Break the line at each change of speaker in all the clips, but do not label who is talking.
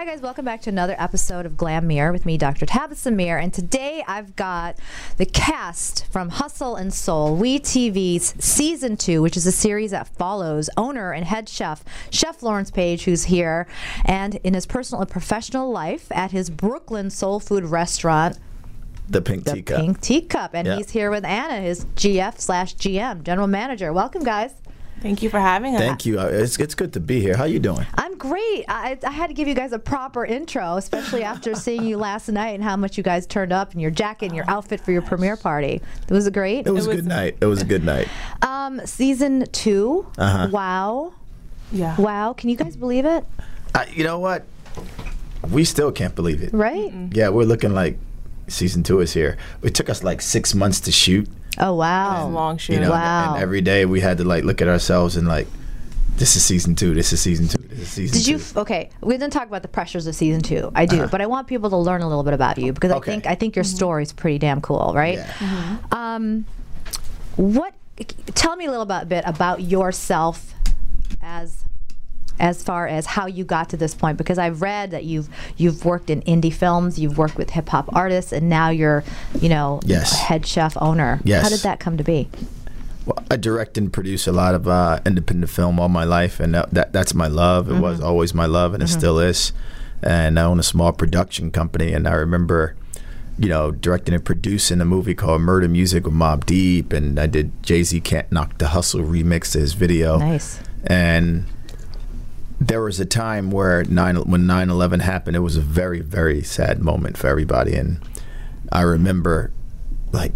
Hi, guys. Welcome back to another episode of Glam Mirror with me, Dr. Tabitha Mir. And today I've got the cast from Hustle and Soul, We TV's season two, which is a series that follows owner and head chef, Chef Lawrence Page, who's here, and in his personal and professional life at his Brooklyn soul food restaurant,
The pink
the
teacup.
Pink Teacup. And
Yeah.
he's here with Ana, his GF slash GM, general manager. Welcome, guys.
Thank you for having us.
Thank you. Uh, It's, it's good to be here. How are you doing?
I'm great. I, I had to give you guys a proper intro, especially after seeing you last night and how much you guys turned up and your jacket and your outfit for your premiere party. It was it great?
It was, a good night. It was a good night.
Um, season 2
Uh-huh.
Wow.
Yeah.
Wow. Can you guys believe it?
Uh, you know what? We still can't believe it.
Right?
Yeah, we're looking like season two is here. It took us like six months to shoot.
Oh, wow.
Long shoot.
You know,
Wow.
and every day we had to like look at ourselves and like, this is season two. This is season two. This is season
Did
two.
you? f- Okay, we didn't talk about the pressures of season two. I do, but I want people to learn a little bit about you because I
Uh-huh.
Think I think your story's pretty damn cool, right?
Yeah.
Um, what? Tell me a little bit, bit about yourself as as far as how you got to this point because I've read that you've you've worked in indie films, you've worked with hip hop artists, and now you're you know
Yes.
head chef owner.
Yes.
How did that come to be?
Well, I direct and produce a lot of uh, independent film all my life, and that, that that's my love. It
Mm-hmm.
was always my love, and it still is. And I own a small production company, and I remember, you know, directing and producing a movie called Murder Music with Mobb Deep, and I did Jay Z Can't Knock the Hustle remix to his video.
Nice.
And there was a time where nine when 9/11 happened, it was a very very sad moment for everybody, and I remember, like,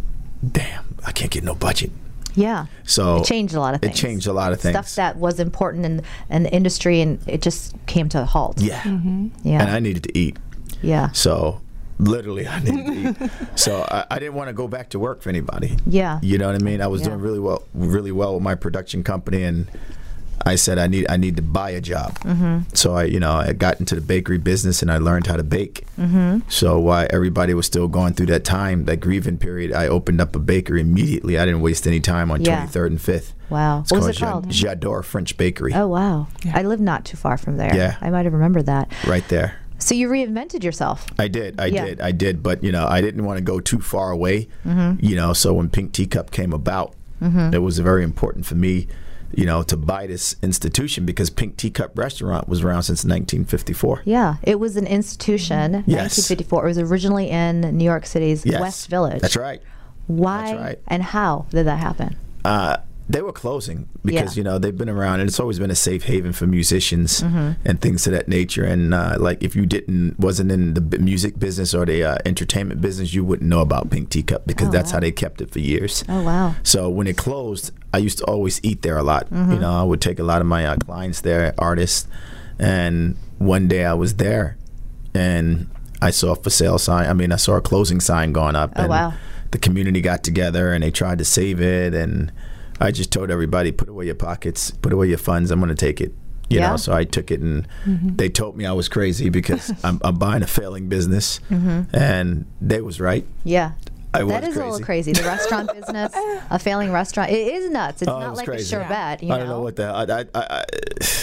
damn, I can't get no budget.
Yeah.
So
It changed a lot of things.
It changed a lot of things.
Stuff that was important in, in the industry, and it just came to a halt.
yeah. Mm-hmm.
Yeah.
And I needed to eat.
yeah.
So literally, I needed to eat. So I, I didn't want to go back to work for anybody.
Yeah.
You know what I mean? I was
Yeah.
doing really well, really well with my production company, and I said I need I need to buy a job. Mm-hmm. So I, you know, I got into the bakery business and I learned how to bake. Mm-hmm. So while everybody was still going through that time, that grieving period, I opened up a bakery immediately. I didn't waste any time on
Yeah.
23rd and 5th.
Wow.
It's
What was it called?
J'adore French Bakery.
Oh wow! I live not too far from there.
Yeah.
I might have remembered that.
Right there.
So you reinvented yourself.
I did, I
Yeah.
did, I did, but you know, I didn't want to go too far away.
Mm-hmm.
You know, so when Pink Teacup came about, it was very important for me, you know, to buy this institution because Pink Teacup Restaurant was around since 1954.
Yeah, it was an institution.
Yes.
1954. It was originally in New York City's
Yes,
West Village.
That's right.
Why
That's right.
and how did that happen?
Uh, they were closing because
Yeah.
you know they've been around and it's always been a safe haven for musicians
Mm-hmm.
and things of that nature. And uh, like if you didn't wasn't in the music business or the uh, entertainment business, you wouldn't know about Pink Teacup because
Oh,
that's
wow.
how they kept it for years.
Oh wow!
So when it closed, I used to always eat there a lot.
Mm-hmm.
You know, I would take a lot of my uh, clients there, artists, and one day I was there, and I saw a for sale sign. I mean, I saw a closing sign going up.
Oh,
and
wow.
The community got together and they tried to save it, and I just told everybody, put away your pockets, put away your funds. I'm going to take it. You
Yeah.
know, so I took it, and they told me I was crazy because I'm, I'm buying a failing business,
Mm-hmm.
and they was right.
Yeah.
I was
That is a little
crazy.
crazy. The restaurant business, a failing restaurant, it is nuts. It's
Oh,
not
was
like
crazy.
a sherbet. You
I don't know what the I, I, I,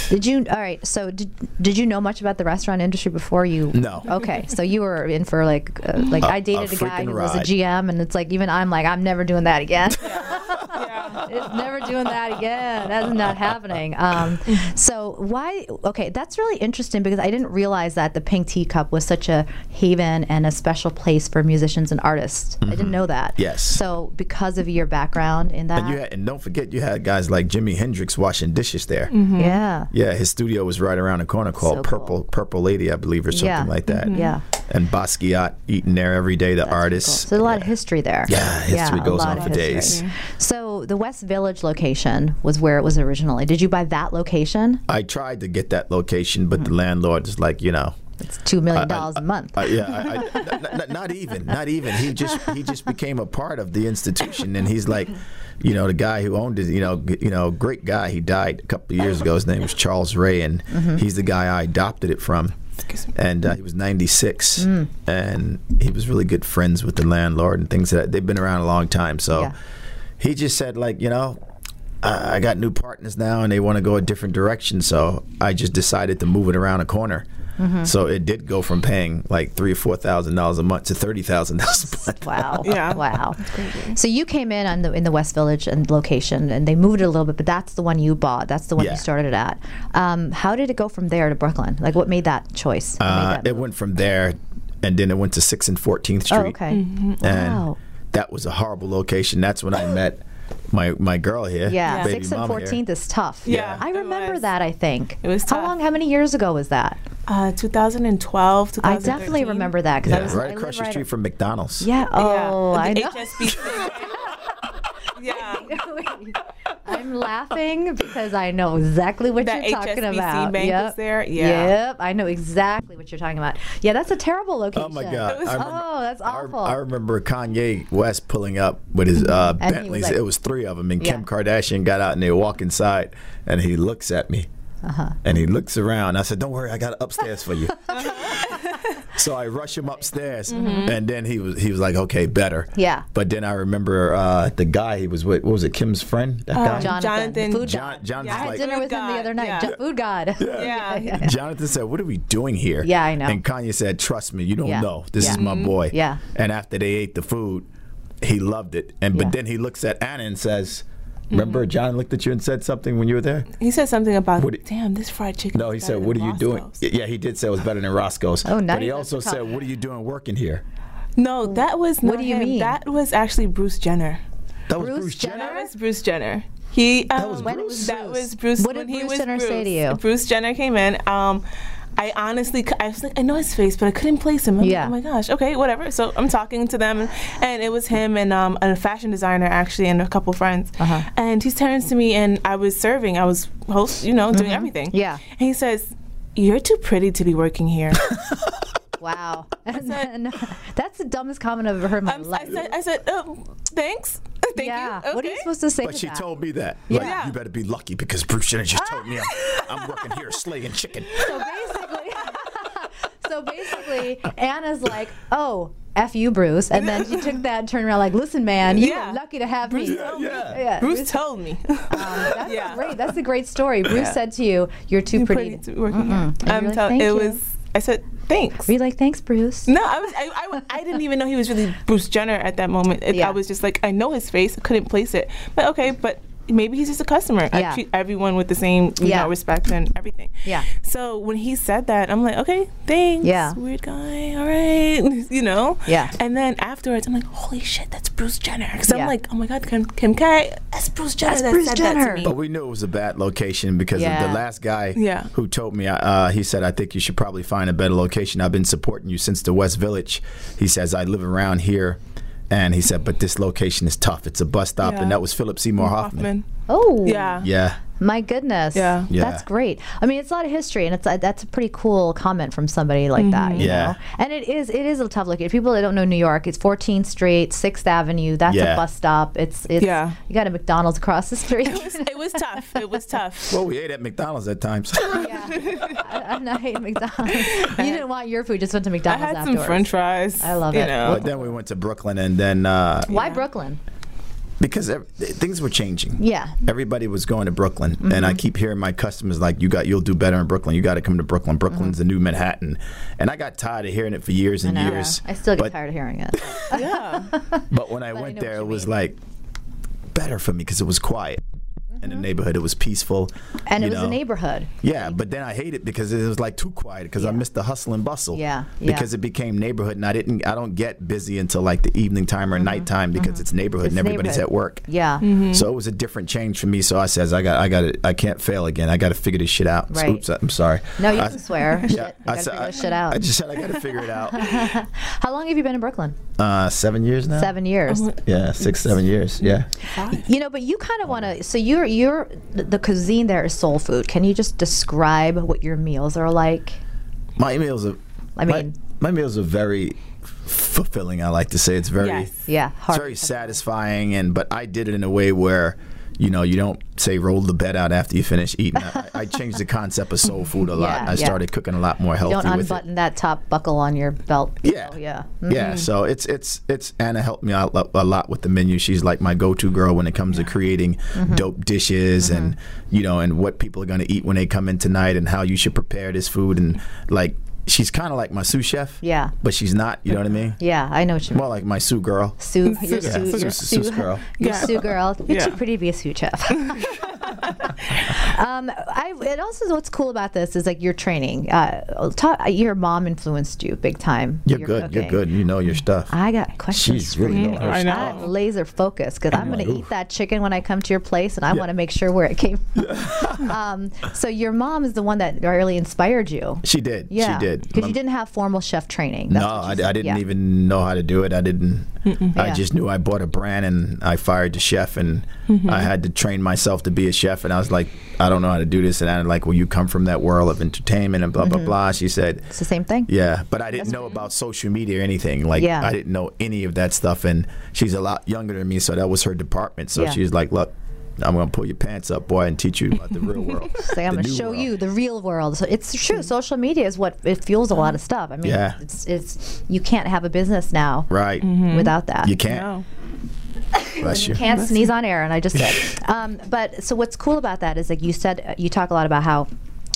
Did you? All right. So did did you know much about the restaurant industry before you?
No.
Okay. So you were in for like uh, like I dated a, guy
freaking
who was a. GM, and it's like even I'm like I'm never doing that again.
Yeah.
it's never doing that again. That's not happening. Um, so why? Okay, that's really interesting because I didn't realize that the Pink Teacup was such a haven and a special place for musicians and artists. I didn't know that.
Mm-hmm. Yes.
So because of your background in that,
and you had, and don't forget you had guys like Jimi Hendrix washing dishes there.
yeah.
Yeah, his studio was right around the corner called
So cool.
Purple Purple Lady, I believe, or something
Yeah.
like that.
Yeah.
And Basquiat eating there every day. The
That's
artists.
cool. So there's a lot of history there.
Yeah, history
a
goes on for
history.
days.
So the West Village location was where it was originally. Did you buy that location?
I tried to get that location, but the landlord is like, you know,
It's two million dollars a month.
Uh, yeah, I, I, n- n- not even, not even. He just he just became a part of the institution, and he's like, you know, the guy who owned it. You know, you know, great guy. He died a couple of years ago. His name was Charles Ray, and he's the guy I adopted it from. And uh, he was 96, and he was really good friends with the landlord and things that they've been around a long time. So
Yeah.
He just said, like, you know, I I got new partners now, and they want to go a different direction. So I just decided to move it around a corner.
Mm-hmm.
So it did go from paying like three or four thousand dollars a month to thirty thousand dollars a month.
Wow.
Yeah.
Wow. So you came in on the in the West Village and location, and they moved it a little bit, but that's the one you bought. That's the one
Yeah.
you started it at. Um, how did it go from there to Brooklyn? Like, what made that choice? What made
Uh,
that
it
move?
went from there, and then it went to Sixth and Fourteenth Street.
oh, okay.
And
Wow.
That was a horrible location. That's when I met my my girl here.
Yeah,
baby
sixth and fourteenth is tough.
Yeah,
I remember
was.
that. I think
It was Tough.
How long? How many years ago was that?
Uh, 2012,
I definitely remember that because I was
right
I
across
live
the
right
street from McDonald's.
Yeah. Oh,
yeah.
I
the
know.
HSBC. yeah.
I'm laughing because I know exactly what
That
you're talking
HSBC
about.
bank
yep.
was there? Yeah.
Yep. I know exactly what you're talking about. Yeah, that's a terrible location.
Oh my God!
was-
remember,
Oh, that's awful.
I, remember Kanye West pulling up with his uh,
And was
Bentleys.
like-
it was three of them, and Kim Kardashian got out and they walk inside, and he looks at me,
Uh-huh.
and he looks around. I said, "Don't worry, I got it upstairs for you." so I rush him upstairs, and then he was he was like, "Okay, better."
Mm-hmm. Yeah.
But then I remember uh, the guy he was with. What was it? Kim's friend. That guy.
Jonathan,
Jonathan-
food
John,
god.
Jonathan's
I had
like,
dinner with him the other night.
yeah.
Jo- Food god.
Yeah.
Jonathan said, "What are we doing here?"
Yeah, I know.
And Kanye said, "Trust me, you don't
Yeah.
know. This
Yeah.
is my boy."
Yeah.
And after they ate the food, he loved it. And
Yeah.
but then he looks at Ana and says, "Remember, John looked at you and said something when you were there."
He said something about,
What
damn, this fried chicken.
No, he
is
said, "What are
than
you doing?"
Roscoe's."
Yeah, he did say it was better than Roscoe's.
Oh, nice.
But he also said, "What are you doing working here?"
No, that was not What
do you
him.
mean?
That was actually Bruce Jenner.
That was
Bruce
Bruce,
Jenner?
Jenner.
That was Bruce Jenner. He um,
was When it was
that
Bruce.
was Bruce.
What
when
did
he
Bruce
was
Jenner
Bruce.
say to you?
Bruce Jenner came in. Um, I honestly, c- I was like, I know his face, but I couldn't place him. I'm like,
Yeah.
oh my gosh. Okay, whatever. So I'm talking to them, and it was him and um, a fashion designer actually, and a couple friends.
Uh-huh.
And he turns to me, and I was serving. I was host, you know, doing everything.
Mm-hmm. Yeah.
And he says, "You're too pretty to be working here."
Wow. And that's the dumbest comment I've ever heard in my
Um, I
life.
said, I said, oh, thanks. Thank
yeah.
you.
What are you supposed to say
But
to
she
that?
told me that.
Yeah.
Like, you better be lucky because Bruce Jenner just told me I'm, I'm working here slaying chicken.
So basically, so basically, Ana's like, "Oh, f you, Bruce," and then she took that and turned around like, "Listen, man, you
Yeah.
are lucky to have me."
Yeah, yeah.
Yeah,
Bruce told me.
Um, that's
Yeah.
great. That's a great story. Bruce
Yeah.
said to you, "You're too
Too
pretty."
pretty to be working here. I'm
like,
telling.
"Thank
It
you."
was. I said thanks.
Were you like, "Thanks, Bruce"?
No, I was. I, I, I didn't even know he was really Bruce Jenner at that moment. It,
Yeah.
I was just like, I know his face. I couldn't place it. But okay, but maybe he's just a customer.
Yeah.
I treat everyone with the same you
Yeah.
know, respect and everything.
Yeah.
So when he said that, I'm like, okay, thanks.
Yeah.
Weird guy. All right. you know.
Yeah.
And then afterwards, I'm like, holy shit, that's Bruce Jenner. Because
Yeah.
I'm like, oh my god, Kim, Kim K. That's Bruce Jenner.
That's
that
Bruce
said
Jenner.
That to me.
But we knew it was a bad location because
Yeah.
the last guy
Yeah.
who told me, uh, he said, I think you should probably find a better location. I've been supporting you since the West Village. He says, I live around here. And he said, but this location is tough. It's a bus stop.
Yeah.
And that was Philip Seymour mm, Hoffman.
Hoffman.
Oh.
Yeah.
Yeah.
My goodness.
Yeah.
Yeah.
That's great. I mean, it's a lot of history, and it's uh, that's a pretty cool comment from somebody like that. You
Yeah.
Know? And it is it is a tough look. If people that don't know New York, it's 14th Street, Sixth Avenue. That's
Yeah.
a bus stop. It's it's
Yeah.
you got a McDonald's across the street.
it was tough. It was tough.
Well, we ate at McDonald's at times.
yeah. I, I'm not hating McDonald's. you didn't want your food, just went to McDonald's.
I
McDonald's
had
afterwards.
some French fries.
I love
you
it.
Know.
but then we went to Brooklyn, and then uh,
Why Brooklyn?
Because ev- things were changing.
Yeah.
Everybody was going to Brooklyn, and I mm-hmm. keep hearing my customers like, "You got, you'll do better in Brooklyn. You got to come to Brooklyn. Mm-hmm. Brooklyn's the new Manhattan." And I got tired of hearing it for years and
I
years.
I still get
but,
tired of hearing it.
yeah.
But when I
But
went
know
there, it was
mean.
like better for me because it was quiet in the neighborhood. It was peaceful,
Mm-hmm. And it was
know.
a neighborhood.
Yeah, but then I hate it because it was like too quiet because I missed the hustle and bustle.
Yeah, yeah.
Because it became neighborhood, and I didn't. I don't get busy until like the evening time or nighttime because it's neighborhood
Mm-hmm. It's
and everybody's
neighborhood.
at work.
Yeah.
Mm-hmm.
So it was a different change for me. So I says, I got, I got it. I can't fail again. I got to figure this shit out.
Right.
Oops, I'm sorry.
No, you
I-
can swear. shit. You
I
gotta
said-
figure
I-
this shit out.
I just said I got to figure it out.
How long have you been in Brooklyn?
Uh, seven years now.
Seven years.
Yeah, six, seven years. Yeah.
You know, but you kind of want to. So you're you're the the cuisine there is soul food. Can you just describe what your meals are like?
My meals are.
I mean-
my, meals are very fulfilling. I like to say it's very.
Yes.
Yeah,
It's very satisfying, and but I did it in a way where, you know, you don't say roll the bed out after you finish eating. I, I changed the concept of soul food a lot.
Yeah,
I
yeah.
started cooking a lot more healthy
Don't
with it.
unbutton that top buckle on your belt.
Yeah,
Oh, yeah.
yeah. Mm-hmm. So it's it's it's Ana helped me out a lot with the menu. She's like my go-to girl when it comes to creating mm-hmm. dope dishes and mm-hmm. you know and what people are going to eat when they come in tonight and how you should prepare this food and like she's kind of like my sous chef.
Yeah.
but she's not. You know what I mean?
Yeah, I know what you mean.
More like my sous girl.
Sue, you're
Yeah,
Sue,
Sue-
you're
Sue
Sue,
girl.
you're
Yeah.
Sue girl. You're
Yeah.
too pretty to be a sous chef. um, I, it also what's cool about this is like your training. Uh, talk, your mom influenced you big time.
You're
your
good. You're good. You know your stuff.
I got questions.
She's
for
really
you.
I know.
I'm laser focused because I'm going to
like,
eat that chicken when I come to your place, and I want to make sure where it came from. um, so your mom is the one that really inspired you.
She did.
Yeah,
She did.
Because you didn't have formal chef training. That's
no, I. I didn't
Yeah.
even know how to do it. I didn't. I
Yeah.
just knew I bought a brand and I fired the chef and
Mm-hmm.
I had to train myself to be a chef. And I was like, I don't know how to do this. And I'm like, well, you come from that world of entertainment and blah
Mm-hmm.
blah blah. She said,
It's the same thing.
yeah, but I didn't know about social media or anything. Like,
Yeah.
I didn't know any of that stuff. And she's a lot younger than me, so that was her department. So
Yeah.
she's like, look. I'm gonna pull your pants up, boy, and teach you about the real world.
It's like I'm going to show
world.
you the real world. So it's true. Social media is what it fuels a lot of stuff. I mean,
Yeah.
it's, it's you can't have a business now
Right?
without that.
You can't.
No.
Bless you.
can't sneeze on air, and I just did. Um, but so what's cool about that is like you said, uh, you talk a lot about how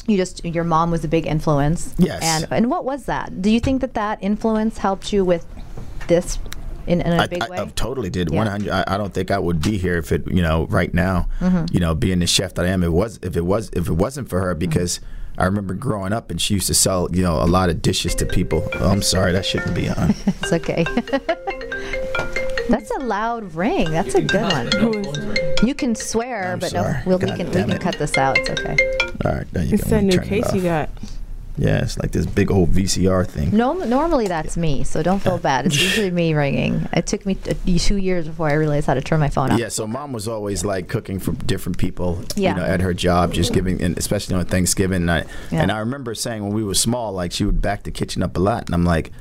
you just your mom was a big influence.
Yes.
And and what was that? Do you think that that influence helped you with this in, in a
I,
big
I,
way?
I totally did.
Yeah.
One hundred. I, I don't think I would be here if it, you know, right now,
Mm-hmm.
you know, being the chef that I am. It was if it was if it wasn't for her
Mm-hmm.
because I remember growing up and she used to sell, you know, a lot of dishes to people. Oh, I'm sorry, that shouldn't be on.
it's okay. That's a loud ring. That's a good one. You can swear,
I'm
but
sorry.
no, we'll, we can we can
it.
cut this out. It's okay.
All right, there you
It's
go.
that
Let
new
turn it
case you got.
Yeah, it's like this big old VCR thing.
No, normally that's me, so don't feel bad. It's usually me ringing. It took me t- uh, two years before I realized how to turn my phone off.
Yeah, so mom was always like cooking for different people,
Yeah.
you know, at her job, just giving, and especially on Thanksgiving. And I,
Yeah.
and I remember saying when we were small, like she would back the kitchen up a lot, and I'm like,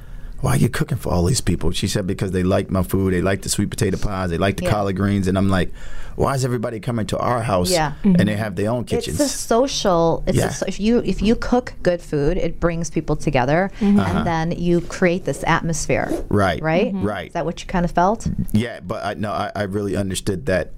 why are you cooking for all these people? She said because they like my food, they like the sweet potato pies, they like the
Yeah.
collard greens, and I'm like, why is everybody coming to our house?
Yeah.
and they mm-hmm. have their own kitchens.
It's a social. It's
Yeah.
a, if you if you cook good food, it brings people together, mm-hmm. and uh-huh. then you create this atmosphere.
Uh-huh. Right.
Right. Mm-hmm.
Right.
Is that what you kind of felt?
Yeah, but I no, I, I really understood that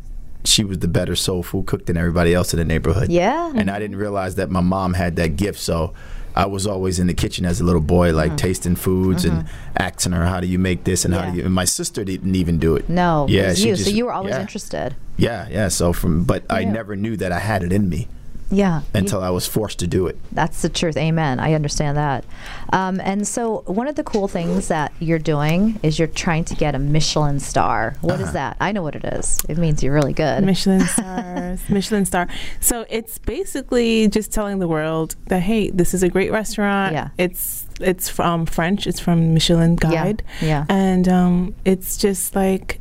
she was the better soul food cook than everybody else in the neighborhood.
Yeah.
And I didn't realize that my mom had that gift, so I was always in the kitchen as a little boy, like tasting foods and asking her, "How do you make this?" and how
Mm-hmm.
Do you? And my sister didn't even do it.
No. it
Yeah.
was you.
just-
so you were always
yeah.
interested.
Yeah, yeah. So from, but I
Yeah.
never knew that I had it in me
Yeah. You-
until I was forced to do it.
That's the truth. Amen. I understand that. Um, and so, one of the cool things that you're doing is you're trying to get a Michelin star. What
Uh-huh.
is that? I know what it is. It means you're really good.
Michelin stars, Michelin star. So it's basically just telling the world that hey, this is a great restaurant.
Yeah.
It's it's from French. It's from Michelin
Yeah,
Guide.
yeah.
And um, it's just like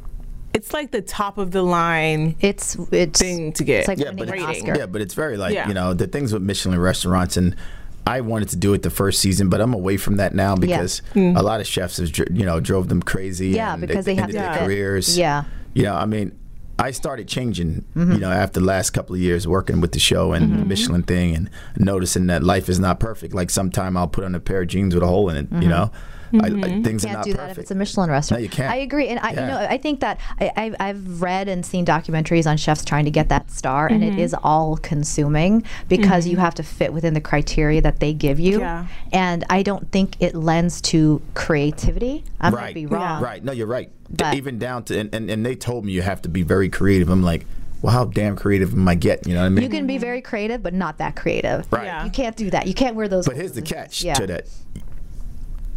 it's like the top of the line
It's it's
thing to get.
It's like
Yeah, but it's,
Oscar.
yeah, but it's very like
Yeah.
you know the things with Michelin restaurants and. I wanted to do it the first season, but I'm away from that now because
Mm.
a lot of chefs have, you know drove them crazy.
Yeah,
and
because they have
ended their
fit.
careers.
Yeah.
you know, I mean, I started changing.
Mm-hmm.
You know, after the last couple of years working with the show and the Michelin thing, and noticing that life is not perfect. Like sometime I'll put on a pair of jeans with a hole in it. You know, I, I, mm-hmm. things are
can't
not
do that if it's a Michelin restaurant.
No, you can't.
I agree, and I, you know, I think that I, I've, I've read and seen documentaries on chefs trying to get that star, and it mm-hmm. is all consuming because you mm-hmm. have to fit within the criteria that they give you.
Yeah.
And I don't think it lends to creativity. I might
right.
be wrong.
Right. No, you're right.
But-
Even down to and, and, and they told me you have to be very creative. I'm like, well, how damn creative am I getting? You know what I mean?
You can be very creative, but not that creative.
Right.
Yeah.
You can't do that. You can't wear those.
But here's the catch
Yeah.
to that.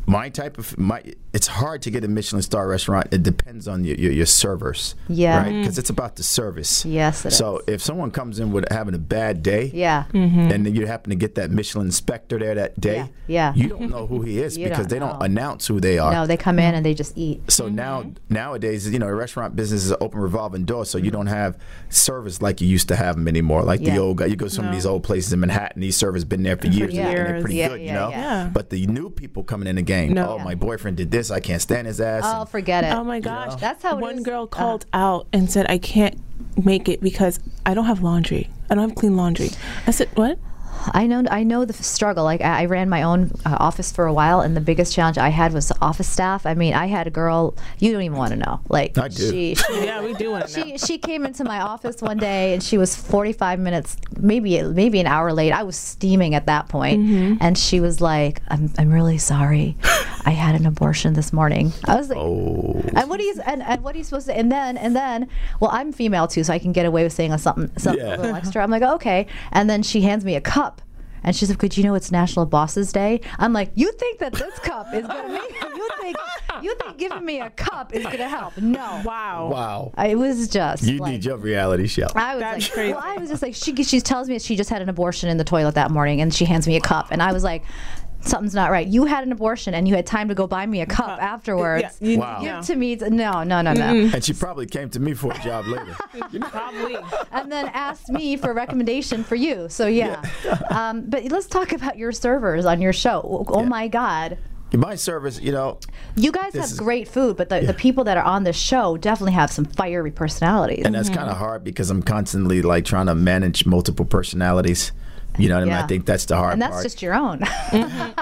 My type of my, it's hard to get a Michelin star restaurant. It depends on your your, your servers,
Yeah.
right? Mm-hmm. Because it's about the service.
Yes, it
so if someone comes in with having a bad day,
Yeah. Mm-hmm.
and then you happen to get that Michelin inspector there that day,
Yeah, yeah.
you don't know who he is because
don't
they don't announce who they are.
No, they come in and they just eat.
So mm-hmm. now nowadays, you know, the restaurant business is an open revolving door. So you don't have service like you used to have them anymore. Like
Yeah.
the old guy, you go to some of these old places in Manhattan. These servers been there for years, and they're pretty
Yeah,
good, you
yeah,
know.
yeah.
Yeah.
But the new people coming in the game,
No.
oh,
Yeah.
my boyfriend did this. I can't stand his ass.
Oh,
and-
forget it.
Oh my gosh.
That's how it
One
is.
girl
Uh,
called out and said, I can't make it because I don't have laundry. I don't have clean laundry. I said, What?
I know I know the struggle. Like I I ran my own uh, office for a while, and the biggest challenge I had was the office staff. I mean, I had a girl you don't even want to know. Like
I do.
she she
Yeah, we do want to know.
she, she came into my office one day and she was 45 minutes maybe maybe an hour late i was steaming at that point.
Mm-hmm.
and she was like I'm, I'm really sorry i had an abortion this morning i was like
oh,
and what are you and, and what are you supposed to and then and then well i'm female too so i can get away with saying a something something
Yeah.
a little extra i'm like okay and then she hands me a cup and she's like, "Could you know it's National Bosses Day?" I'm like, "You think that this cup is gonna make you think you think giving me a cup is gonna help? No,
wow.
wow.
I- it was just
You
like,
need your reality show.
I was
That's
like,
crazy.
well, I was just like, she she tells me she just had an abortion in the toilet that morning, and she hands me a cup, and I was like, something's not right. You had an abortion, and you had time to go buy me a cup afterwards.
Yeah, you-
Wow.
Give
yeah.
to me, no, no, no, no,
and she probably came to me for a job later.
Probably.
and then asked me for a recommendation for you. So yeah, um, but let's talk about your servers on your show. Oh, oh
Yeah.
my God.
My service, you know,
You guys have
is-
great food, but the, the people that are on this show definitely have some fiery personalities.
and that's kind of hard because I'm constantly like trying to manage multiple personalities. You know what I mean?
Yeah.
I think that's the hard part.
and that's
part.
just your own.
yeah.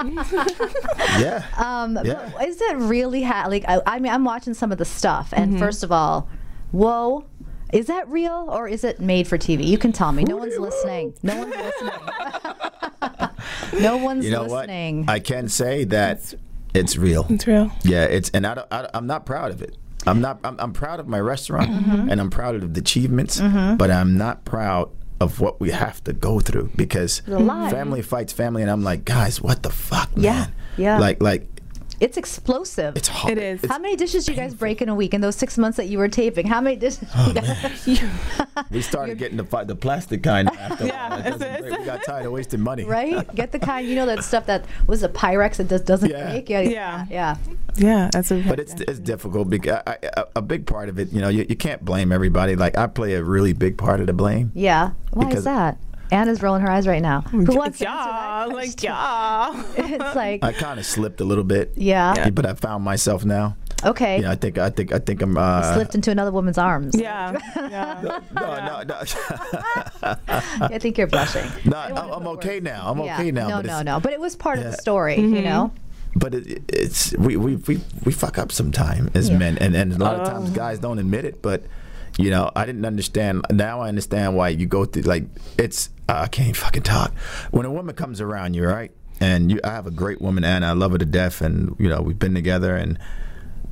Um,
Yeah.
but is it really ha- like? I, I mean, I'm watching some of the stuff, and first of all, whoa, is that real or is it made for TV? You can tell me. No one's listening. No one's listening. no one's
you know
listening.
what? I can say that it's real.
It's real.
Yeah, it's and I, don't, I am not proud of it. I'm not. I'm, I'm proud of my restaurant
Mm-hmm.
and I'm proud of the achievements, but I'm not proud of what we have to go through because family fights family, and I'm like, guys, what the fuck, man?
Yeah, yeah.
Like, like
it's explosive.
it's hard.
It is.
It's-
How many dishes do you guys break in a week in those six months that you were taping? How many dishes?
Oh,
you guys-
we started getting the fi- the plastic kind after
Yeah,
while. It
it's
doesn't
a-
break. we got tired of wasting money.
right? Get the kind. You know that stuff that was a Pyrex that just doesn't
Yeah.
break. Yeah,
Yeah.
yeah.
Yeah, that's a.
But it's it's difficult because I, I, a big part of it, you know, you, you can't blame everybody. Like I play a really big part of the blame.
Yeah. Why is that? Ana's rolling her eyes right now. Who wants to answer
yeah,
that
like yeah.
It's like,
I kind of slipped a little bit.
yeah.
But I found myself now.
Okay.
Yeah, I think I think I think I'm. Uh,
Slipped into another woman's arms.
Yeah, yeah.
No, no, no.
I think you're blushing.
no I'm, I'm okay now. I'm
yeah.
okay now.
No,
but
no, no. But it was part of the story, you know?
But it, it's we, we we we fuck up sometime as men, and and a lot of times guys don't admit it. But you know, I didn't understand. Now I understand why you go through. Like it's uh, I can't fucking talk. When a woman comes around you, right? And you, I have a great woman, Ana. I love her to death, and you know we've been together. And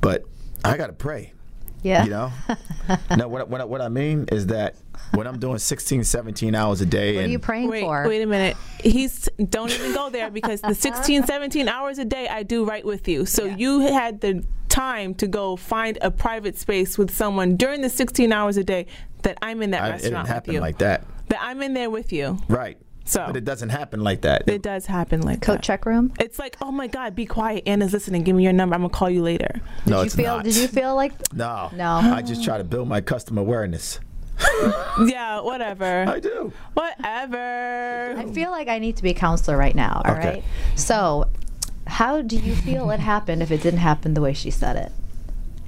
but I gotta pray.
Yeah.
You know? no, what, what, what I mean is that when I'm doing 16, 17 hours a day
What are you praying
Wait,
for?
wait a minute. He's don't even go there because the 16, 17 hours a day I do right with you. So you had the time to go find a private space with someone during the 16 hours a day that I'm in that
I, it
restaurant
didn't
with
happen
you.
like that.
That I'm in there with you.
Right.
So-
But it doesn't happen like that.
It does happen like
Coat
that.
check room?
It's like, oh my God, be quiet. Ana's listening. Give me your number. I'm gonna call you later.
Did
No,
you
it's
feel?
not.
Did you feel like?
No.
No.
I just try to build my customer awareness.
Yeah, whatever.
I do.
Whatever.
I feel like I need to be a counselor right now. All right.
Okay.
So, how do you feel it happened if it didn't happen the way she said it?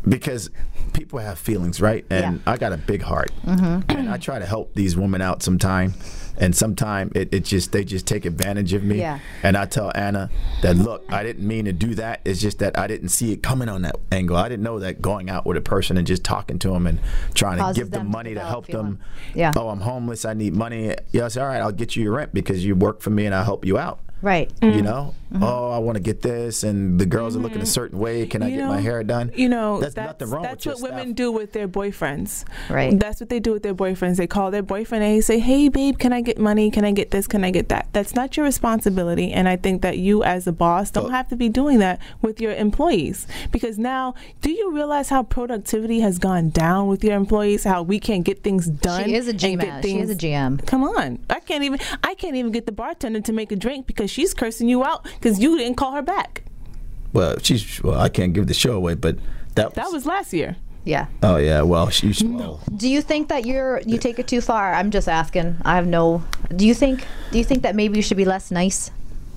because people have feelings, right? And
Yeah. Mm-hmm.
I got a big heart, and I try to help these women out sometime. And sometime it, it just they just take advantage of me.
Yeah.
And I tell Ana that look, I didn't mean to do that. It's just that I didn't see it coming on that angle. I didn't know that going out with a person and just talking to them and trying
Causes
to give them
them
money to
develop
help them.
Yeah.
Oh, I'm homeless. I need money. Yeah, I say, all right, I'll get you your rent because you work for me and I'll help you out.
Right.
You mm. know, mm-hmm. oh, I want to get this, and the girls are looking a mm-hmm. certain way. Can I get
know-
my hair done?
You know,
that's,
that's,
nothing wrong
that's
with
what
your
women
stuff.
do with their boyfriends.
Right.
That's what they do with their boyfriends. They call their boyfriend and they say, "Hey, babe, can I get money? Can I get this? Can I get that?" That's not your responsibility. And I think that you, as a boss, don't
Oh.
have to be doing that with your employees because now, do you realize how productivity has gone down with your employees? How we can't get things done.
She is a GM. She is a GM.
Come on, I can't even. I can't even get the bartender to make a drink because she's cursing you out because you didn't call her back.
Well, she's well. I can't give the show away, but that
That was last year.
Yeah.
Oh yeah. Well, she's well.
Do you think that you're you take it too far? I'm just asking. I have no. Do you think? Do you think that maybe you should be less nice?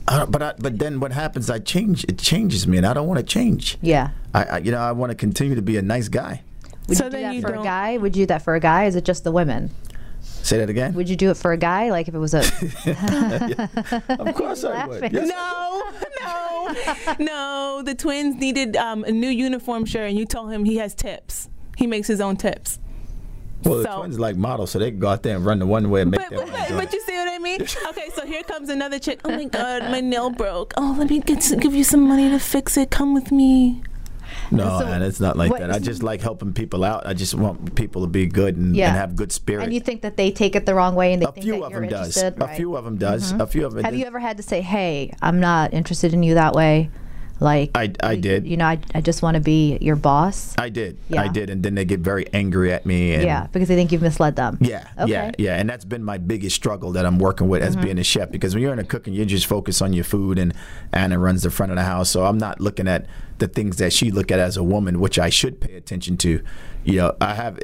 Uh, but I, but then what happens? I change. It changes me, and I don't want to change.
Yeah.
I, I you know I want to continue to be a nice guy.
Would
So
you do
then
that
you
for a
don't-
guy? Would you do that for a guy? Is it just the women?
Say that again.
Would you do it for a guy? Like if it was a
of course I would. Yes.
No, no, no. The twins needed um, a new uniform shirt, and you told him he has tips. He makes his own tips.
Well, the twins like models, so they can go out there and run the one way and make
But,
their
but,
own
but, but you see what I mean? Okay, so here comes another chick. Oh my God, my nail broke. Oh, let me get give you some money to fix it. Come with me.
No,
So
and it's not like
what
that. I just like helping people out. I just want people to be good and,
Yeah.
and have good spirit.
and you think that they take it the wrong way and they
a
think
few
that
of them does.
interested?
A few of them does. A few of them.
Have you ever had to say, "Hey, I'm not interested in you that way"? Like
I, I did.
you know, I, I just want to be your boss.
I did.
Yeah.
I did. And then they get very angry at me. And
yeah, because they think you've misled them.
Yeah,
Okay.
yeah, yeah, and that's been my biggest struggle that I'm working with as
Mm-hmm.
being a chef because when you're in a cooking, you just focus on your food, and Ana runs the front of the house, so I'm not looking at the things that she look at as a woman, which I should pay attention to. You know, I have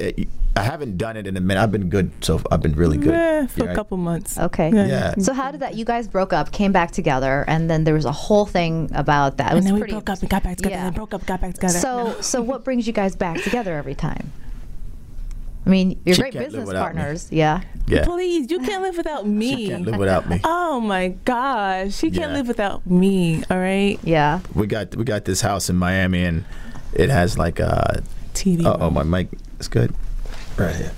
I haven't done it in a minute. I've been good, so I've been really good.
Eh, for
Yeah,
a couple months.
Okay.
Yeah.
So how did that? You guys broke up, came back together, and then there was a whole thing about that. It was
And then we broke up and got back together.
Yeah.
And broke up, got back together.
So, so what brings you guys back together every time? I mean, you're
She
great business
without me.
partners. Yeah.
Yeah,
Please, you can't live without me.
she can't live without me.
Oh my gosh, she can't
Yeah.
live without me. All right,
Yeah.
We got we got this house in Miami, and it has like a.
TV.
Uh oh, my mic is good. Right here.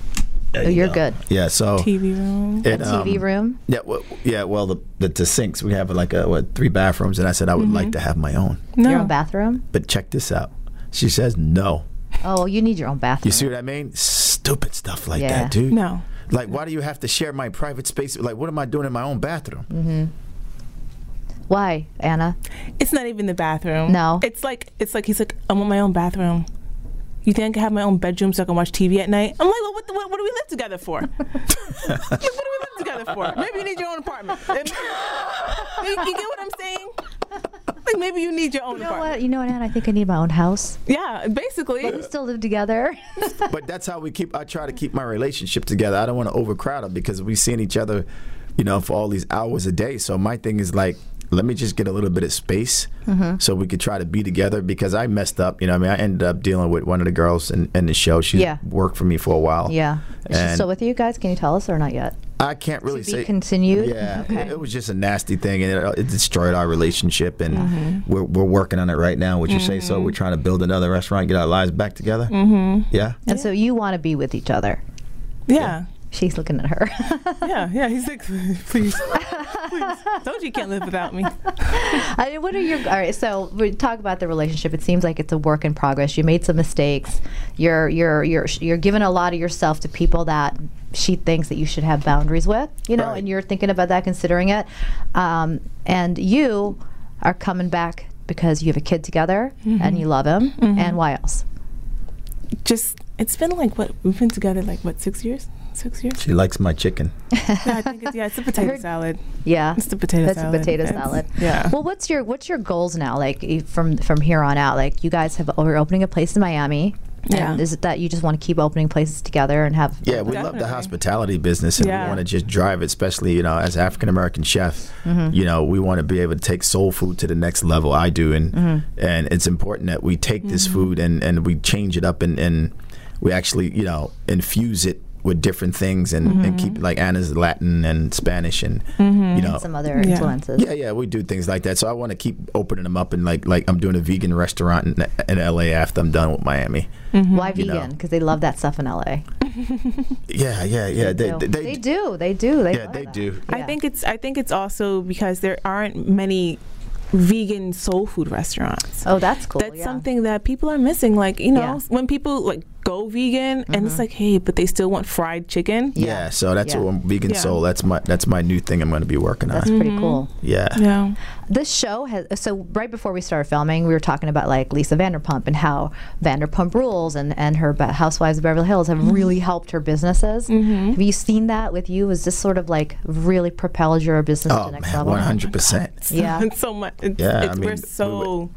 There
Oh,
you
you're
go.
good.
Yeah, so
TV room.
it,
A TV
um,
room.
Yeah, well, yeah, well, the, the the sinks we have like a, what three bathrooms, and I said I would
Mm-hmm.
like to have my own.
No.
Your own bathroom.
But check this out. She says no.
Oh, you need your own bathroom.
You see what I mean? Stupid stuff like
Yeah.
that, dude.
No.
Like, why do you have to share my private space? Like, what am I doing in my own bathroom?
Mm-hmm. Why, Ana?
It's not even the bathroom.
No.
It's like it's like he's like I want my own bathroom. You think I can have my own bedroom so I can watch TV at night? I'm like, well, what, the, what, what do we live together for? like, what do we live together for? Maybe you need your own apartment. you, you get what I'm saying? Like maybe you need your own
You know
apartment.
what? You know what, Ana? I think I need my own house.
Yeah, basically.
We still live together.
but that's how we keep. I try to keep my relationship together. I don't want to overcrowd it because we seeing each other, you know, for all these hours a day. So my thing is like, let me just get a little bit of space
Mm-hmm.
so we could try to be together. Because I messed up. You know, I mean, I ended up dealing with one of the girls in, in the show. She
Yeah.
worked for me for a while.
yeah. Is she still with you guys? Can you tell us or not yet?
I can't really
be
say
continued?
Yeah,
Okay.
it, it was just a nasty thing, and it, it destroyed our relationship. And
Mm-hmm.
we're we're working on it right now. Would you say so? We're trying to build another restaurant, get our lives back together. Mm-hmm. Yeah.
And so you want to be with each other.
Yeah.
She's looking at her.
Yeah, yeah. He's like, please, please. Told you you can't live without me.
I mean, what are your all right? So we talk about the relationship. It seems like it's a work in progress. You made some mistakes. You're you're you're you're giving a lot of yourself to people that she thinks that you should have boundaries with. You know,
Right.
and you're thinking about that, considering it. Um, and you are coming back because you have a kid together and you love him. And why else?
Just, it's been like what? We've been together like what, six years? six years.
She likes my chicken.
Yeah, I think it's yeah, it's a potato
heard-
salad.
Yeah.
It's the potato
That's
salad.
a potato
It's-
salad.
Yeah.
Well, what's your what's your goals now? Like from from here on out, like you guys have we're opening a place in Miami.
Yeah.
And is it that you just want to keep opening places together and have?
Yeah, we love the hospitality business, and
Yeah.
we want to just drive it. Especially, you know, as African American chef,
Mm-hmm.
you know, we want to be able to take soul food to the next level. I do, and
Mm-hmm.
and it's important that we take this food and and we change it up and and we actually, you know, infuse it with different things and, and keep
Mm-hmm.
like Ana's Latin and Spanish and you know
some other
Yeah.
influences.
yeah, yeah, we do things like that. So I want to keep opening them up and like like I'm doing a vegan restaurant in, in LA after I'm done with Miami.
Why
You know.
vegan? Because they love that stuff in LA.
Yeah, yeah, yeah. They,
do.
they,
They do. They do. They
yeah, they
that.
do.
I
Yeah.
think it's I think it's also because there aren't many vegan soul food restaurants.
Oh, that's cool.
That's
yeah.
something that people are missing. Like you know,
Yeah. Mm-hmm.
when people like go vegan and it's mm-hmm. like, hey, but they still want fried chicken.
Yeah,
Yeah.
so that's
Yeah.
what I'm vegan
Yeah.
soul. That's my that's my new thing. I'm going to be working on.
That's pretty cool. Mm-hmm.
yeah.
Yeah.
This show has so right before we started filming, we were talking about like Lisa Vanderpump and how Vanderpump Rules and and her Housewives of Beverly Hills have
Mm-hmm.
really helped her businesses. Mm-hmm. Have you seen that with you? Is this sort of like really propelled your business to
Oh
the next
man,
level?
one hundred percent.
Yeah.
So much. It's,
Yeah,
it's,
I mean,
we're
we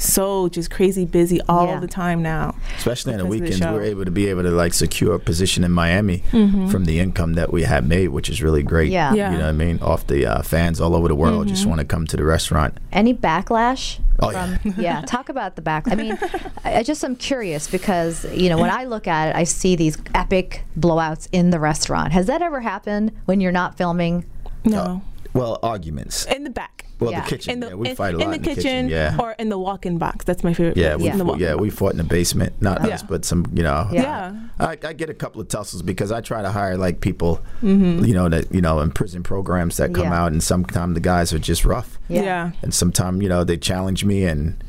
so so just crazy busy all
Yeah.
the time now.
Especially on the
Because of the
weekends, we're able to be able to like secure a position in Miami from the income that we have made, which is really great.
Yeah.
Mm-hmm. Yeah.
You know what I mean? Off the uh, fans all over the world just want to come to the restaurant.
Any backlash?
Oh,
from, yeah. Talk about the back. I mean, I I just am curious because you know when I look at it, I see these epic blowouts in the restaurant. Has that ever happened when you're not filming?
No.
Well, arguments.
in the back.
Well,
Yeah.
the kitchen.
In the
yeah, we
in,
fight a
in the
in the
kitchen,
Yeah.
or in the walk-in box. That's my favorite.
Yeah,
place,
we
in the
fought,
walk-in
yeah we fought in the basement. Not
Yeah.
us, but some you know.
Yeah.
Yeah.
I, I get a couple of tussles because I try to hire like people,
Mm-hmm.
you know, that you know in prison programs that come
Yeah.
out, and sometimes the guys are just rough,
Yeah.
and sometimes you know they challenge me, and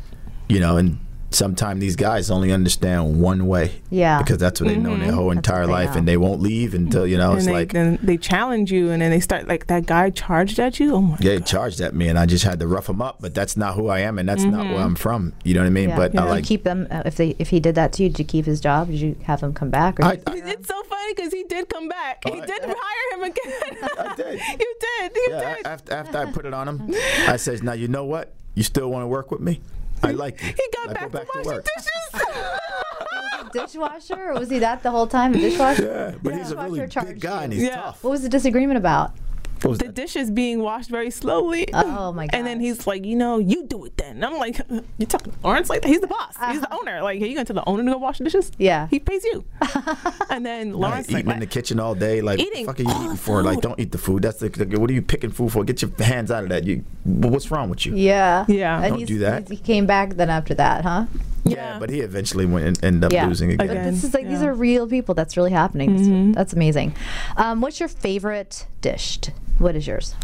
you know, and sometimes these guys only understand one way,
Yeah.
because that's what they know their whole
That's
entire life,
know.
and they won't leave until you know
And
it's
they,
like.
then they challenge you, and then they start like that guy charged at you. Oh my
Yeah, he
god!
charged at me, and I just had to rough him up. But that's not who I am, and that's not
Mm-hmm.
where I'm from. You know what I mean?
Yeah.
But I like.
keep them uh, if they if he did that to you. Did you keep his job? Did you have him come back? Or
I, I,
It's so funny because he did come back. he
I-
did hire him again.
I did.
you did. You
Yeah,
did.
after, after I put it on him, I said, "Now you know what? You still want to work with me? I like you."
he got back,
go
to washing dishes.
dishwasher or was he that the whole time? A dishwasher?
Yeah, but he's a really big guy and he's
Yeah.
tough.
What was the disagreement about?
What was
the
that?
dishes being washed very slowly.
Oh, my god!
And then he's like, you know, you do it then. And I'm like, you talking to Lawrence like that? He's the boss. He's the owner. Like, are you going to the owner to go wash the dishes?
Uh-huh. Yeah.
He pays you. and then Lawrence
Like,
Lawrence
eating
like,
in the kitchen all day, like
Eating
what the fuck are you eating for? Like, don't eat the food. That's the, the- what are you picking food for? Get your hands out of that. You, what's wrong with you?
Yeah.
Yeah.
And
Don't do that.
He came back then after that, huh?
Yeah, but he eventually went and ended up
Yeah.
losing again.
But
Again.
this is like these are real people. That's really happening. That's-
Mm-hmm.
That's, amazing. Um, what's your favorite dish? What is yours?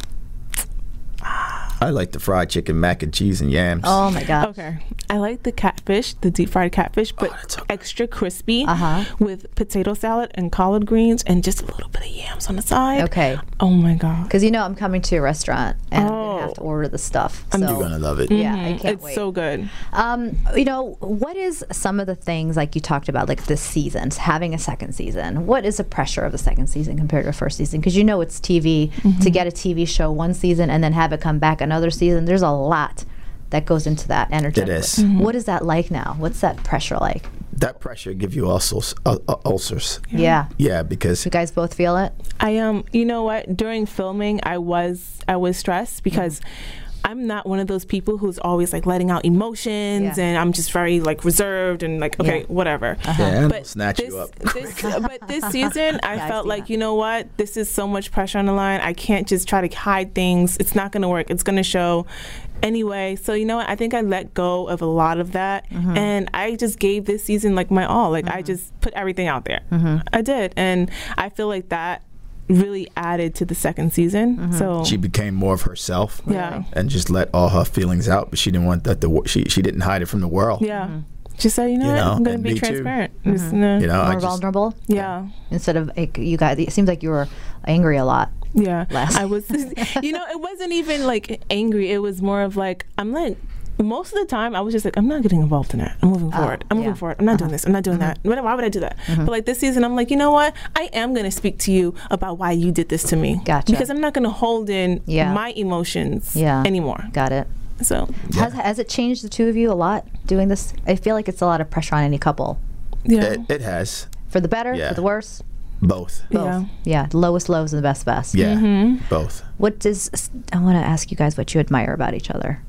I like the fried chicken, mac and cheese, and yams.
Oh my god.
Okay. I like the catfish, the deep fried catfish, but
Oh, that's
extra crispy
Uh-huh.
with potato salad and collard greens and just a little bit of yams on the side.
Okay.
Oh my God.
Because you know I'm coming to a restaurant and I'm gonna have
Oh.
to order the stuff.
I'm
so,
You're gonna love it.
Yeah, I can't
It's
wait.
so good.
Um, you know, what is some of the things like you talked about, like this season, having a second season? What is the pressure of the second season compared to the first season? Because you know it's TV
Mm-hmm.
to get a TV show one season and then have it come back another season. There's a lot that goes into that energy.
is.
Mm-hmm.
What is that like now? What's that pressure like?
That pressure give you ulcers. Uh, uh, ulcers.
Yeah.
Yeah, because
You guys both feel it?
I um you know what during filming I was I was stressed because I'm not one of those people who's always like letting out emotions
Yeah.
and I'm just very like reserved and like okay
Yeah.
whatever.
yeah,
But
snatch
this,
you up.
this but this season I
Yeah,
felt
seen
like
that.
you know what this is so much pressure on the line I can't just try to hide things it's not going to work it's going to show anyway so you know what I think I let go of a lot of that
Mm-hmm.
and I just gave this season like my all like I just put everything out there
Mm-hmm.
I did and I feel like that really added to the second season
Mm-hmm.
so
she became more of herself.
Yeah.
and just let all her feelings out. But she didn't want that. The she she didn't hide it from the world.
yeah just say you know,
You
what
know,
I'm going to be
me too.
transparent Just,
You know,
More
just
vulnerable?
yeah
Instead of like, you guys, it seems like you were angry a lot.
Yeah,
last-
I was. you know, it wasn't even like angry. It was more of like I'm like, most of the time I was just like, I'm not getting involved in that. I'm moving oh, forward. I'm moving forward. I'm not doing uh-huh. this. I'm not doing uh-huh. that. Why why would I do that? Uh-huh. But like this season, I'm like, you know what? I am going to speak to you about why you did this to me.
Gotcha.
Because I'm not going to hold in
Yeah.
my emotions
Yeah.
anymore.
Got it.
So
Has, has it changed the two of you a lot doing this? I feel like it's a lot of pressure on any couple.
yeah,
It, it has
For the better,
Yeah.
for the worse?
both.
Both.
yeah.
Yeah, the lowest lows and the best best.
Yeah, mm-hmm. both.
What does I want to ask you guys what you admire about each other?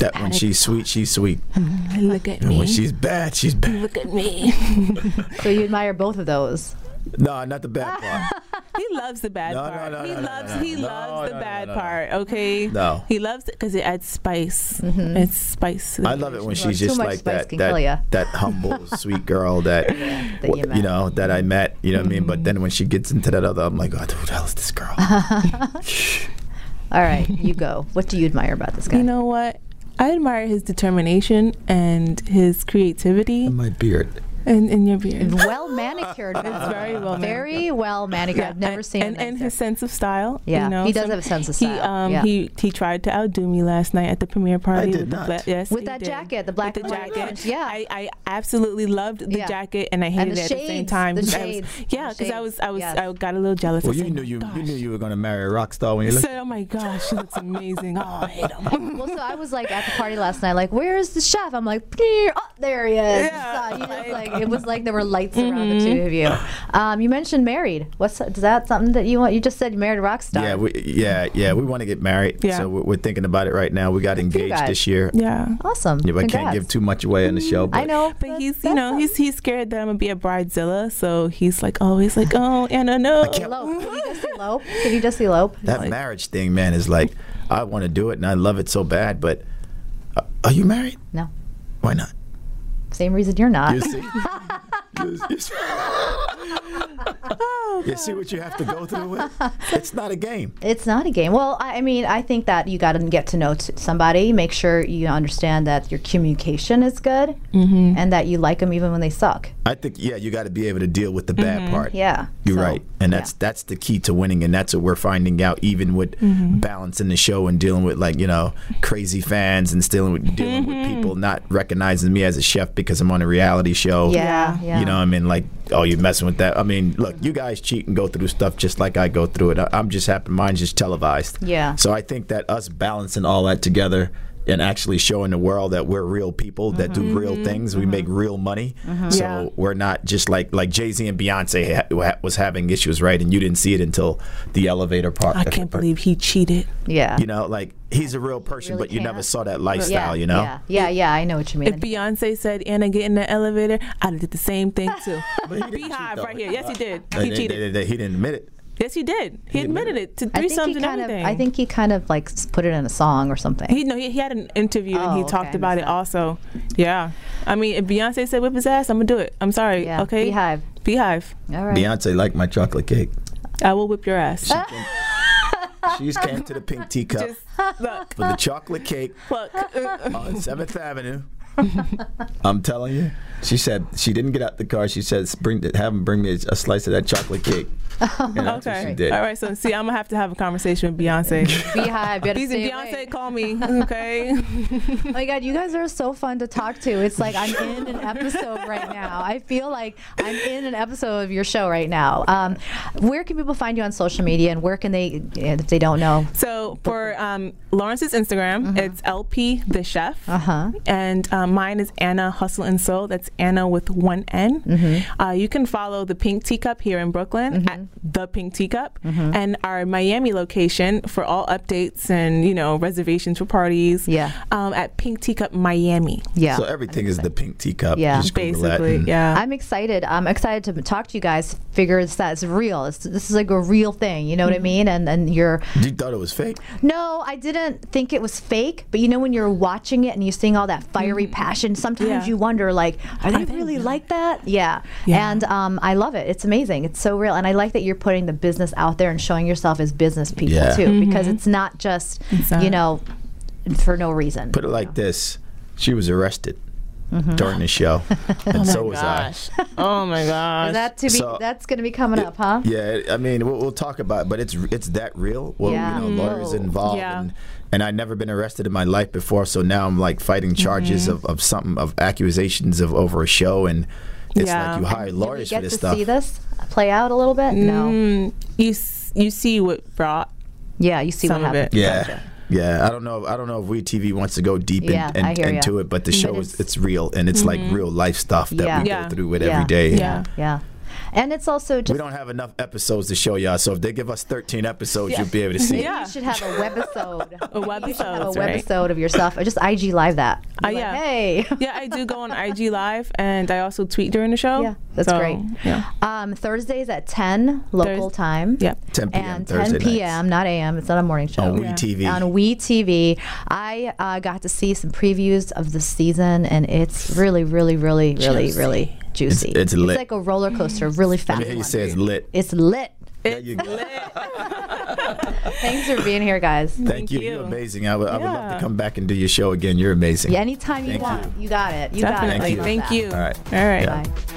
That when she's sweet, she's sweet.
Look at
And
me.
when she's bad, she's bad.
Look at me.
So you admire both of those.
No, not the bad part.
he loves the bad
No, no,
part.
no,
he
no, no,
loves. He loves the
no, no,
bad
no, no.
part. Okay.
No.
He loves it because it adds spice.
Mm-hmm.
It's spice.
I love it when she's just like that
can kill ya.
that, that humble, sweet girl that,
that
w-
you
you, know that I met. You know what I mean? But then when she gets into that other, I'm like, oh, who the hell is this girl?
All right, you go. What do you admire about this guy?
You know what? I admire his determination and his creativity
My beard.
And, and your beard.
well manicured.
It's very well
Very well manicured. I've never
and,
seen
and, and his sense of style.
Yeah,
you know,
he does
some-
have a sense of
He
style,
um
yeah.
he he tried to outdo me last night at the premiere party.
I did
with
not.
The bla- yes,
With that
did.
jacket, the black
with the jacket.
ones, yeah.
I, I absolutely loved the
Yeah.
jacket and I hated
the
it at the same time.
the
I was-
shades,
yeah, because I was I was
shades,
I got a little jealous.
Well,
I
you
said,
knew you
"Gosh."
you knew you were gonna marry a rock star when you looked.
said, "Oh my gosh, she looks amazing." Oh, I hate him.
Well, so I was like at the party last night, like, where is the chef? I'm like, "Peer." oh, there he is.
Yeah.
So, you know, it's like it was like there were lights around the two of you. Um, you mentioned married. What's is that something that you want? You just said you married a rock star.
Yeah, we, yeah, yeah. We want to get married,
Yeah.
so we're, we're thinking about it right now. We got engaged this year.
yeah.
awesome.
Yeah, but I can't give too much away on the show. But
I know,
But he's, you know, he's he's scared that I'm gonna be a bridezilla, so he's like always like, "Oh, Ana, no."
elope. Can you just elope? Can you just elope?
that marriage thing, man, is like I want to do it and I love it so bad. But uh, are you married?
No.
Why not?
Same reason you're not.
You see, you, you see, what you have to go through with. It's not a game.
It's not a game. Well, I I mean, I think that you got to get to know t- somebody. Make sure you understand that your communication is good,
Mm-hmm.
and that you like them even when they suck.
I think yeah, you got to be able to deal with the bad part.
Mm-hmm. Yeah,
You're
so,
right, and that's
yeah.
that's the key to winning, and that's what we're finding out. Even with
Mm-hmm.
balancing the show and dealing with like you know crazy fans and dealing with dealing with people not recognizing me as a chef because I'm on a reality show.
Yeah, yeah.
You know, I mean, like, oh, you're messing with that. I mean, look, you guys cheat and go through stuff just like I go through it. I- I'm just happy mine's just televised.
Yeah.
So I think that us balancing all that together and actually showing the world that we're real people that do real
Mm-hmm.
things, we make real money. So
Yeah.
we're not just like like Jay Z and Beyonce ha- ha- was having issues, right? And you didn't see it until the elevator part.
I can't believe he cheated.
Yeah.
You know, like he's a real person,
really
but you never
can't.
saw that
yeah,
lifestyle. You know.
Yeah, yeah, yeah. I know what you mean.
If Beyonce said Ana get in the elevator, I'd have did the same thing too.
But he didn't cheat, BeyHive
right here. Yes, he did. He
they-
cheated.
they- they- he didn't admit it.
Yes, he did. He
He admitted
admitted it to
I think
threesomes
he
and
kind
everything.
of. I think he kind of like put it in a song or something.
He no, he, he had an interview and he
Oh,
talked
okay,
about it also. Yeah, I mean, if Beyonce said whip his ass, I'm gonna do it. I'm sorry.
Yeah,
Okay.
BeyHive.
BeyHive.
All right.
Beyonce liked my chocolate cake.
I will whip your ass.
She's just came to the pink teacup
Just
for the chocolate cake
look.
on Seventh Avenue. I'm telling you. She said she didn't get out the car. She said, "Bring, have him bring me a, a slice of that chocolate cake." And that's what
okay.
she did.
All right. So see, I'm gonna have to have a conversation with Beyonce.
BeyHive. better
He's Beyonce.
away.
Call me. Okay.
Oh my god, you guys are so fun to talk to. It's like I'm in an episode right now. I feel like I'm in an episode of your show right now. Um, where can people find you on social media, and where can they, if they don't know?
So for um, Lawrence's Instagram, it's LP the Chef,
Uh-huh.
and um, mine is Ana Hustle and Soul. That's Ana with one N.
Mm-hmm.
Uh, you can follow the Pink Teacup here in Brooklyn at the Pink Teacup,
Mm-hmm.
and our Miami location for all updates and you know reservations for parties.
Yeah.
um, at Pink Teacup Miami.
Yeah.
So everything is the pink teacup.
Yeah.
Just
Basically,
and-
yeah.
I'm excited. I'm excited to talk to you guys. Figure it's that it's real. It's, this is like a real thing. You know what I mean? And and you're
You thought it was fake?
no, I didn't think it was fake. But you know when you're watching it and you're seeing all that fiery passion, sometimes
Yeah.
you wonder like, are they
they
really
really?
like that? Yeah.
Yeah.
And um, I love it. It's amazing. It's so real. And I like that you're putting the business out there and showing yourself as business people
Yeah.
too, because it's not just
It's not.
you know for no reason.
Put it like this: She was arrested. During the show, and so was I.
Oh my gosh.
Is that to be?
So-
that's going to be coming up, huh?
Yeah, I mean, we'll, we'll talk about, it, but it's it's that real. Well,
Yeah.
you know, lawyers involved,
Yeah.
and, and I've never been arrested in my life before, so now I'm like fighting charges
Mm-hmm.
of, of something of accusations of over a show, and it's
Yeah.
like you hire
Did we
lawyers
get
for this
to
stuff.
see this play out a little bit? No.
Mm, you you see what brought
Yeah, you see
some
what
of
happened.
Yeah.
Gotcha.
Yeah, I don't know. I don't know if WeTV wants to go deep in,
Yeah, I
and,
hear ya.
into it, but the show
But
is
it's-
it's real and it's like mm-hmm. real life stuff that
Yeah.
we
Yeah.
go through with
Yeah.
every day.
Yeah.
Yeah. And it's also just
We don't have enough episodes to show y'all, so if they give us 13 episodes, you'll be able to see.
Yeah.
you should have a webisode.
a
You should have a
webisode, right?
webisode of yourself, or just IG live that.
Uh,
Be like,
yeah.
Hey.
yeah, I do go on IG Live and I also tweet during the show.
Yeah, that's
So,
great.
Yeah.
Um, Thursdays at 10 local
Thurs-
time.
Yeah.
10 p.m.
And
Thursday
10 p.m., not a.m. It's not a morning show.
on We
Yeah.
TV.
on WeTV. I uh, got to see some previews of the season, and it's really, really, really, really, really juicy.
it's lit.
like a roller coaster, really fast.
me hear you
one.
say it's lit.
It's lit.
There you go.
Thanks for being here, guys.
Thank you.
you.
You're amazing. I would, I would love to come back and do your show again. You're amazing.
Yeah, anytime you
Thank
want.
you.
You. got it. You
Definitely.
got it.
Thank you.
All right.
All right.
Yeah.
Bye.